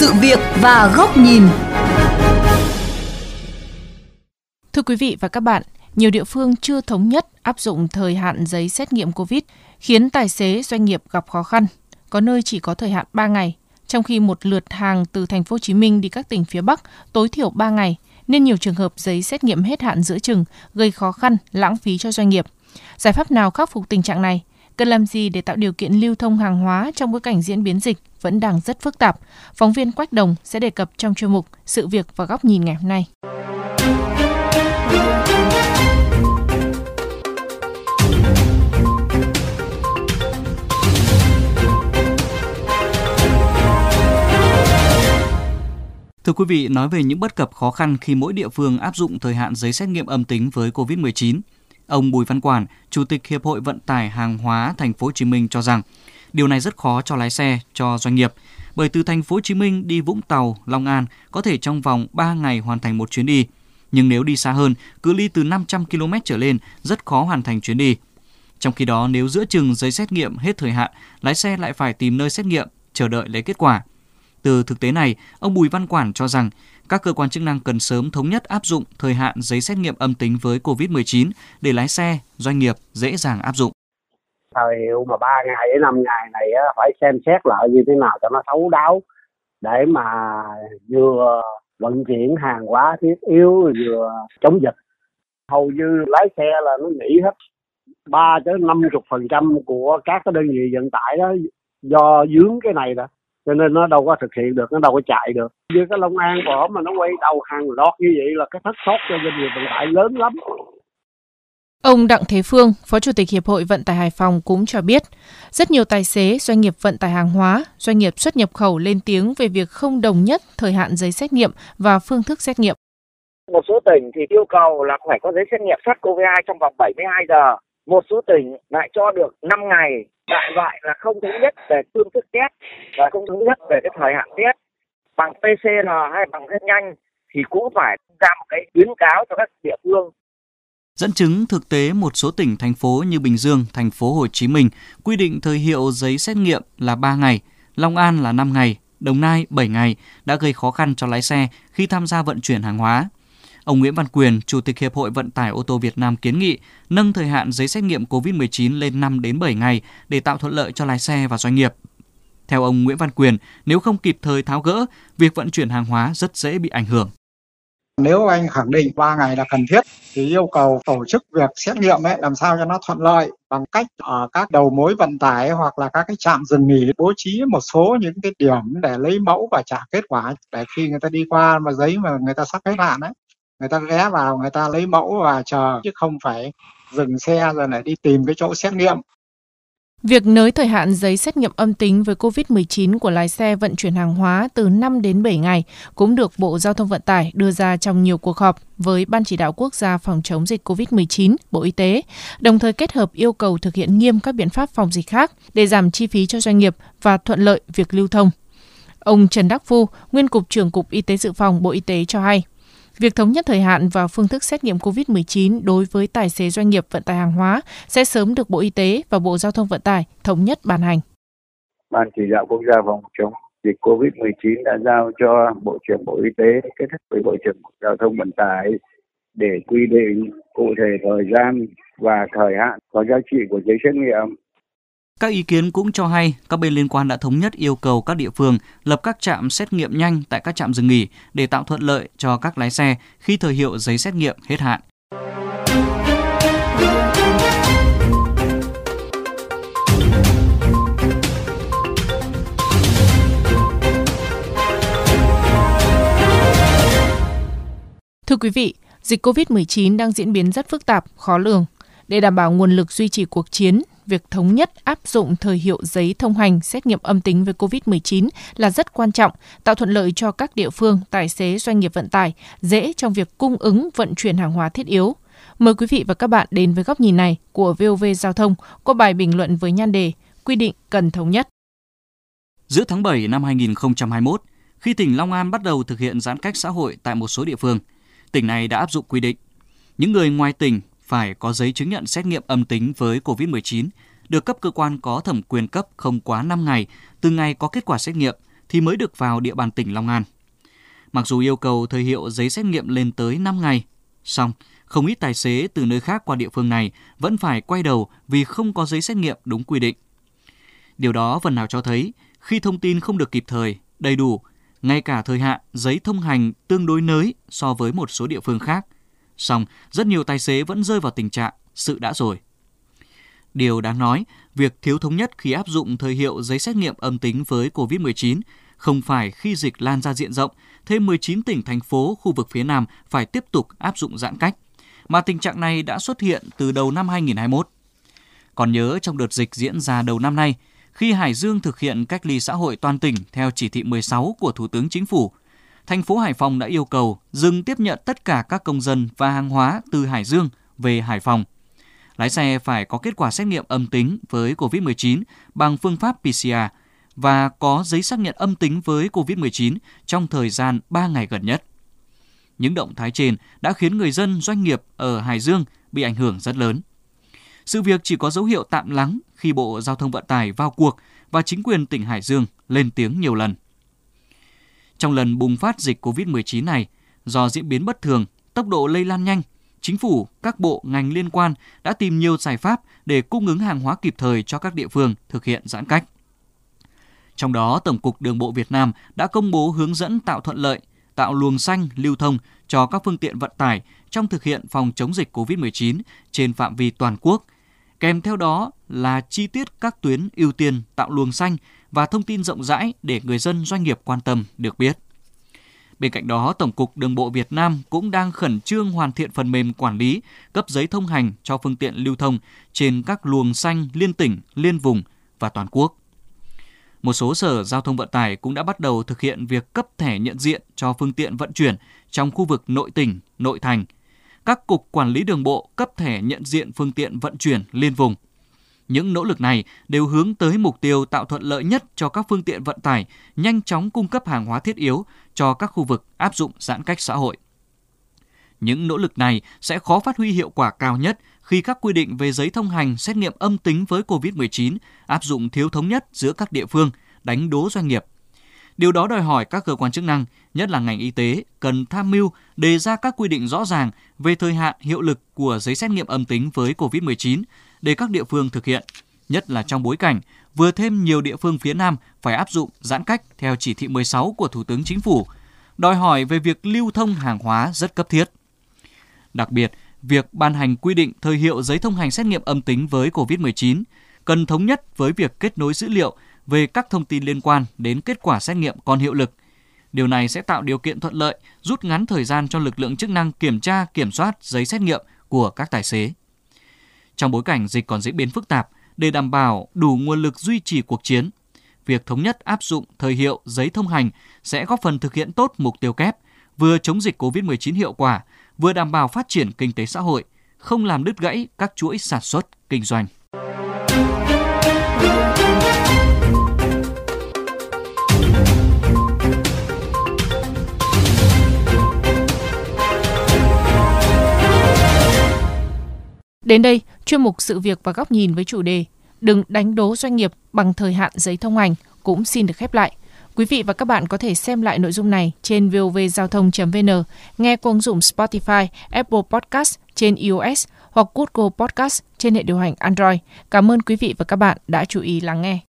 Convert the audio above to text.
sự việc và góc nhìn. Thưa quý vị và các bạn, nhiều địa phương chưa thống nhất áp dụng thời hạn giấy xét nghiệm COVID, khiến tài xế doanh nghiệp gặp khó khăn. Có nơi chỉ có thời hạn 3 ngày, trong khi một lượt hàng từ thành phố Hồ Chí Minh đi các tỉnh phía Bắc tối thiểu 3 ngày, nên nhiều trường hợp giấy xét nghiệm hết hạn giữa chừng gây khó khăn, lãng phí cho doanh nghiệp. Giải pháp nào khắc phục tình trạng này? Cần làm gì để tạo điều kiện lưu thông hàng hóa trong bối cảnh diễn biến dịch vẫn đang rất phức tạp? Phóng viên Quách Đồng sẽ đề cập trong chuyên mục Sự việc và góc nhìn ngày hôm nay. Thưa quý vị, nói về những bất cập khó khăn khi mỗi địa phương áp dụng thời hạn giấy xét nghiệm âm tính với COVID-19, ông Bùi Văn Quản, Chủ tịch Hiệp hội Vận tải hàng hóa Thành phố Hồ Chí Minh cho rằng điều này rất khó cho lái xe, cho doanh nghiệp, bởi từ Thành phố Hồ Chí Minh đi Vũng Tàu, Long An có thể trong vòng 3 ngày hoàn thành một chuyến đi, nhưng nếu đi xa hơn, cự ly từ 500 km trở lên rất khó hoàn thành chuyến đi. Trong khi đó, nếu giữa chừng giấy xét nghiệm hết thời hạn, lái xe lại phải tìm nơi xét nghiệm, chờ đợi lấy kết quả. Từ thực tế này, ông Bùi Văn Quản cho rằng các cơ quan chức năng cần sớm thống nhất áp dụng thời hạn giấy xét nghiệm âm tính với COVID-19 để lái xe, doanh nghiệp dễ dàng áp dụng. Thời hiệu mà 3 ngày đến 5 ngày này phải xem xét lại như thế nào cho nó thấu đáo để mà vừa vận chuyển hàng hóa thiết yếu vừa chống dịch. Hầu như lái xe là nó nghỉ hết 3 tới 50 phần trăm của các cái đơn vị vận tải đó do dướng cái này đó cho nên nó đâu có thực hiện được nó đâu có chạy được như cái Long An bỏ mà nó quay đầu hàng lót như vậy là cái thất thoát cho doanh nghiệp vận tải lớn lắm Ông Đặng Thế Phương, Phó Chủ tịch Hiệp hội Vận tải Hải Phòng cũng cho biết, rất nhiều tài xế, doanh nghiệp vận tải hàng hóa, doanh nghiệp xuất nhập khẩu lên tiếng về việc không đồng nhất thời hạn giấy xét nghiệm và phương thức xét nghiệm. Một số tỉnh thì yêu cầu là phải có giấy xét nghiệm SARS-CoV-2 trong vòng 72 giờ. Một số tỉnh lại cho được 5 ngày đại loại là không thống nhất về phương thức test và không thống nhất về cái thời hạn test bằng PCR hay bằng test nhanh thì cũng phải ra một cái khuyến cáo cho các địa phương Dẫn chứng thực tế một số tỉnh thành phố như Bình Dương, thành phố Hồ Chí Minh quy định thời hiệu giấy xét nghiệm là 3 ngày, Long An là 5 ngày, Đồng Nai 7 ngày đã gây khó khăn cho lái xe khi tham gia vận chuyển hàng hóa. Ông Nguyễn Văn Quyền, Chủ tịch Hiệp hội Vận tải ô tô Việt Nam kiến nghị nâng thời hạn giấy xét nghiệm COVID-19 lên 5 đến 7 ngày để tạo thuận lợi cho lái xe và doanh nghiệp. Theo ông Nguyễn Văn Quyền, nếu không kịp thời tháo gỡ, việc vận chuyển hàng hóa rất dễ bị ảnh hưởng. Nếu anh khẳng định 3 ngày là cần thiết thì yêu cầu tổ chức việc xét nghiệm ấy làm sao cho nó thuận lợi bằng cách ở các đầu mối vận tải hoặc là các cái trạm dừng nghỉ bố trí một số những cái điểm để lấy mẫu và trả kết quả để khi người ta đi qua mà giấy mà người ta sắp hết hạn ấy người ta ghé vào người ta lấy mẫu và chờ chứ không phải dừng xe rồi lại đi tìm cái chỗ xét nghiệm Việc nới thời hạn giấy xét nghiệm âm tính với COVID-19 của lái xe vận chuyển hàng hóa từ 5 đến 7 ngày cũng được Bộ Giao thông Vận tải đưa ra trong nhiều cuộc họp với Ban chỉ đạo quốc gia phòng chống dịch COVID-19, Bộ Y tế, đồng thời kết hợp yêu cầu thực hiện nghiêm các biện pháp phòng dịch khác để giảm chi phí cho doanh nghiệp và thuận lợi việc lưu thông. Ông Trần Đắc Phu, nguyên cục trưởng Cục Y tế Dự phòng Bộ Y tế cho hay, Việc thống nhất thời hạn và phương thức xét nghiệm COVID-19 đối với tài xế doanh nghiệp vận tải hàng hóa sẽ sớm được Bộ Y tế và Bộ Giao thông Vận tải thống nhất ban hành. Ban chỉ đạo quốc gia phòng chống dịch COVID-19 đã giao cho Bộ trưởng Bộ Y tế kết hợp với Bộ trưởng Bộ Giao thông Vận tải để quy định cụ thể thời gian và thời hạn có giá trị của giấy xét nghiệm các ý kiến cũng cho hay các bên liên quan đã thống nhất yêu cầu các địa phương lập các trạm xét nghiệm nhanh tại các trạm dừng nghỉ để tạo thuận lợi cho các lái xe khi thời hiệu giấy xét nghiệm hết hạn. Thưa quý vị, dịch COVID-19 đang diễn biến rất phức tạp, khó lường. Để đảm bảo nguồn lực duy trì cuộc chiến, việc thống nhất áp dụng thời hiệu giấy thông hành xét nghiệm âm tính với COVID-19 là rất quan trọng, tạo thuận lợi cho các địa phương, tài xế, doanh nghiệp vận tải, dễ trong việc cung ứng vận chuyển hàng hóa thiết yếu. Mời quý vị và các bạn đến với góc nhìn này của VOV Giao thông có bài bình luận với nhan đề Quy định cần thống nhất. Giữa tháng 7 năm 2021, khi tỉnh Long An bắt đầu thực hiện giãn cách xã hội tại một số địa phương, tỉnh này đã áp dụng quy định những người ngoài tỉnh phải có giấy chứng nhận xét nghiệm âm tính với COVID-19, được cấp cơ quan có thẩm quyền cấp không quá 5 ngày từ ngày có kết quả xét nghiệm, thì mới được vào địa bàn tỉnh Long An. Mặc dù yêu cầu thời hiệu giấy xét nghiệm lên tới 5 ngày, song không ít tài xế từ nơi khác qua địa phương này vẫn phải quay đầu vì không có giấy xét nghiệm đúng quy định. Điều đó phần nào cho thấy khi thông tin không được kịp thời, đầy đủ, ngay cả thời hạn giấy thông hành tương đối nới so với một số địa phương khác. Song, rất nhiều tài xế vẫn rơi vào tình trạng sự đã rồi. Điều đáng nói, việc thiếu thống nhất khi áp dụng thời hiệu giấy xét nghiệm âm tính với COVID-19 không phải khi dịch lan ra diện rộng, thêm 19 tỉnh thành phố khu vực phía Nam phải tiếp tục áp dụng giãn cách, mà tình trạng này đã xuất hiện từ đầu năm 2021. Còn nhớ trong đợt dịch diễn ra đầu năm nay, khi Hải Dương thực hiện cách ly xã hội toàn tỉnh theo chỉ thị 16 của Thủ tướng Chính phủ, thành phố Hải Phòng đã yêu cầu dừng tiếp nhận tất cả các công dân và hàng hóa từ Hải Dương về Hải Phòng. Lái xe phải có kết quả xét nghiệm âm tính với COVID-19 bằng phương pháp PCR và có giấy xác nhận âm tính với COVID-19 trong thời gian 3 ngày gần nhất. Những động thái trên đã khiến người dân, doanh nghiệp ở Hải Dương bị ảnh hưởng rất lớn. Sự việc chỉ có dấu hiệu tạm lắng khi Bộ Giao thông Vận tải vào cuộc và chính quyền tỉnh Hải Dương lên tiếng nhiều lần. Trong lần bùng phát dịch COVID-19 này, do diễn biến bất thường, tốc độ lây lan nhanh, chính phủ, các bộ, ngành liên quan đã tìm nhiều giải pháp để cung ứng hàng hóa kịp thời cho các địa phương thực hiện giãn cách. Trong đó, Tổng cục Đường bộ Việt Nam đã công bố hướng dẫn tạo thuận lợi, tạo luồng xanh lưu thông cho các phương tiện vận tải trong thực hiện phòng chống dịch COVID-19 trên phạm vi toàn quốc. Kèm theo đó là chi tiết các tuyến ưu tiên tạo luồng xanh và thông tin rộng rãi để người dân doanh nghiệp quan tâm được biết. Bên cạnh đó, Tổng cục Đường bộ Việt Nam cũng đang khẩn trương hoàn thiện phần mềm quản lý, cấp giấy thông hành cho phương tiện lưu thông trên các luồng xanh liên tỉnh, liên vùng và toàn quốc. Một số sở giao thông vận tải cũng đã bắt đầu thực hiện việc cấp thẻ nhận diện cho phương tiện vận chuyển trong khu vực nội tỉnh, nội thành. Các cục quản lý đường bộ cấp thẻ nhận diện phương tiện vận chuyển liên vùng. Những nỗ lực này đều hướng tới mục tiêu tạo thuận lợi nhất cho các phương tiện vận tải nhanh chóng cung cấp hàng hóa thiết yếu cho các khu vực áp dụng giãn cách xã hội. Những nỗ lực này sẽ khó phát huy hiệu quả cao nhất khi các quy định về giấy thông hành xét nghiệm âm tính với COVID-19 áp dụng thiếu thống nhất giữa các địa phương, đánh đố doanh nghiệp. Điều đó đòi hỏi các cơ quan chức năng, nhất là ngành y tế, cần tham mưu đề ra các quy định rõ ràng về thời hạn hiệu lực của giấy xét nghiệm âm tính với COVID-19 để các địa phương thực hiện, nhất là trong bối cảnh vừa thêm nhiều địa phương phía Nam phải áp dụng giãn cách theo chỉ thị 16 của Thủ tướng Chính phủ, đòi hỏi về việc lưu thông hàng hóa rất cấp thiết. Đặc biệt, việc ban hành quy định thời hiệu giấy thông hành xét nghiệm âm tính với COVID-19 cần thống nhất với việc kết nối dữ liệu về các thông tin liên quan đến kết quả xét nghiệm còn hiệu lực. Điều này sẽ tạo điều kiện thuận lợi, rút ngắn thời gian cho lực lượng chức năng kiểm tra, kiểm soát giấy xét nghiệm của các tài xế. Trong bối cảnh dịch còn diễn biến phức tạp, để đảm bảo đủ nguồn lực duy trì cuộc chiến, việc thống nhất áp dụng thời hiệu giấy thông hành sẽ góp phần thực hiện tốt mục tiêu kép, vừa chống dịch COVID-19 hiệu quả, vừa đảm bảo phát triển kinh tế xã hội, không làm đứt gãy các chuỗi sản xuất, kinh doanh. Đến đây, chuyên mục sự việc và góc nhìn với chủ đề Đừng đánh đố doanh nghiệp bằng thời hạn giấy thông hành cũng xin được khép lại. Quý vị và các bạn có thể xem lại nội dung này trên vovgiao thông.vn, nghe qua ứng dụng Spotify, Apple Podcast trên iOS hoặc Google Podcast trên hệ điều hành Android. Cảm ơn quý vị và các bạn đã chú ý lắng nghe.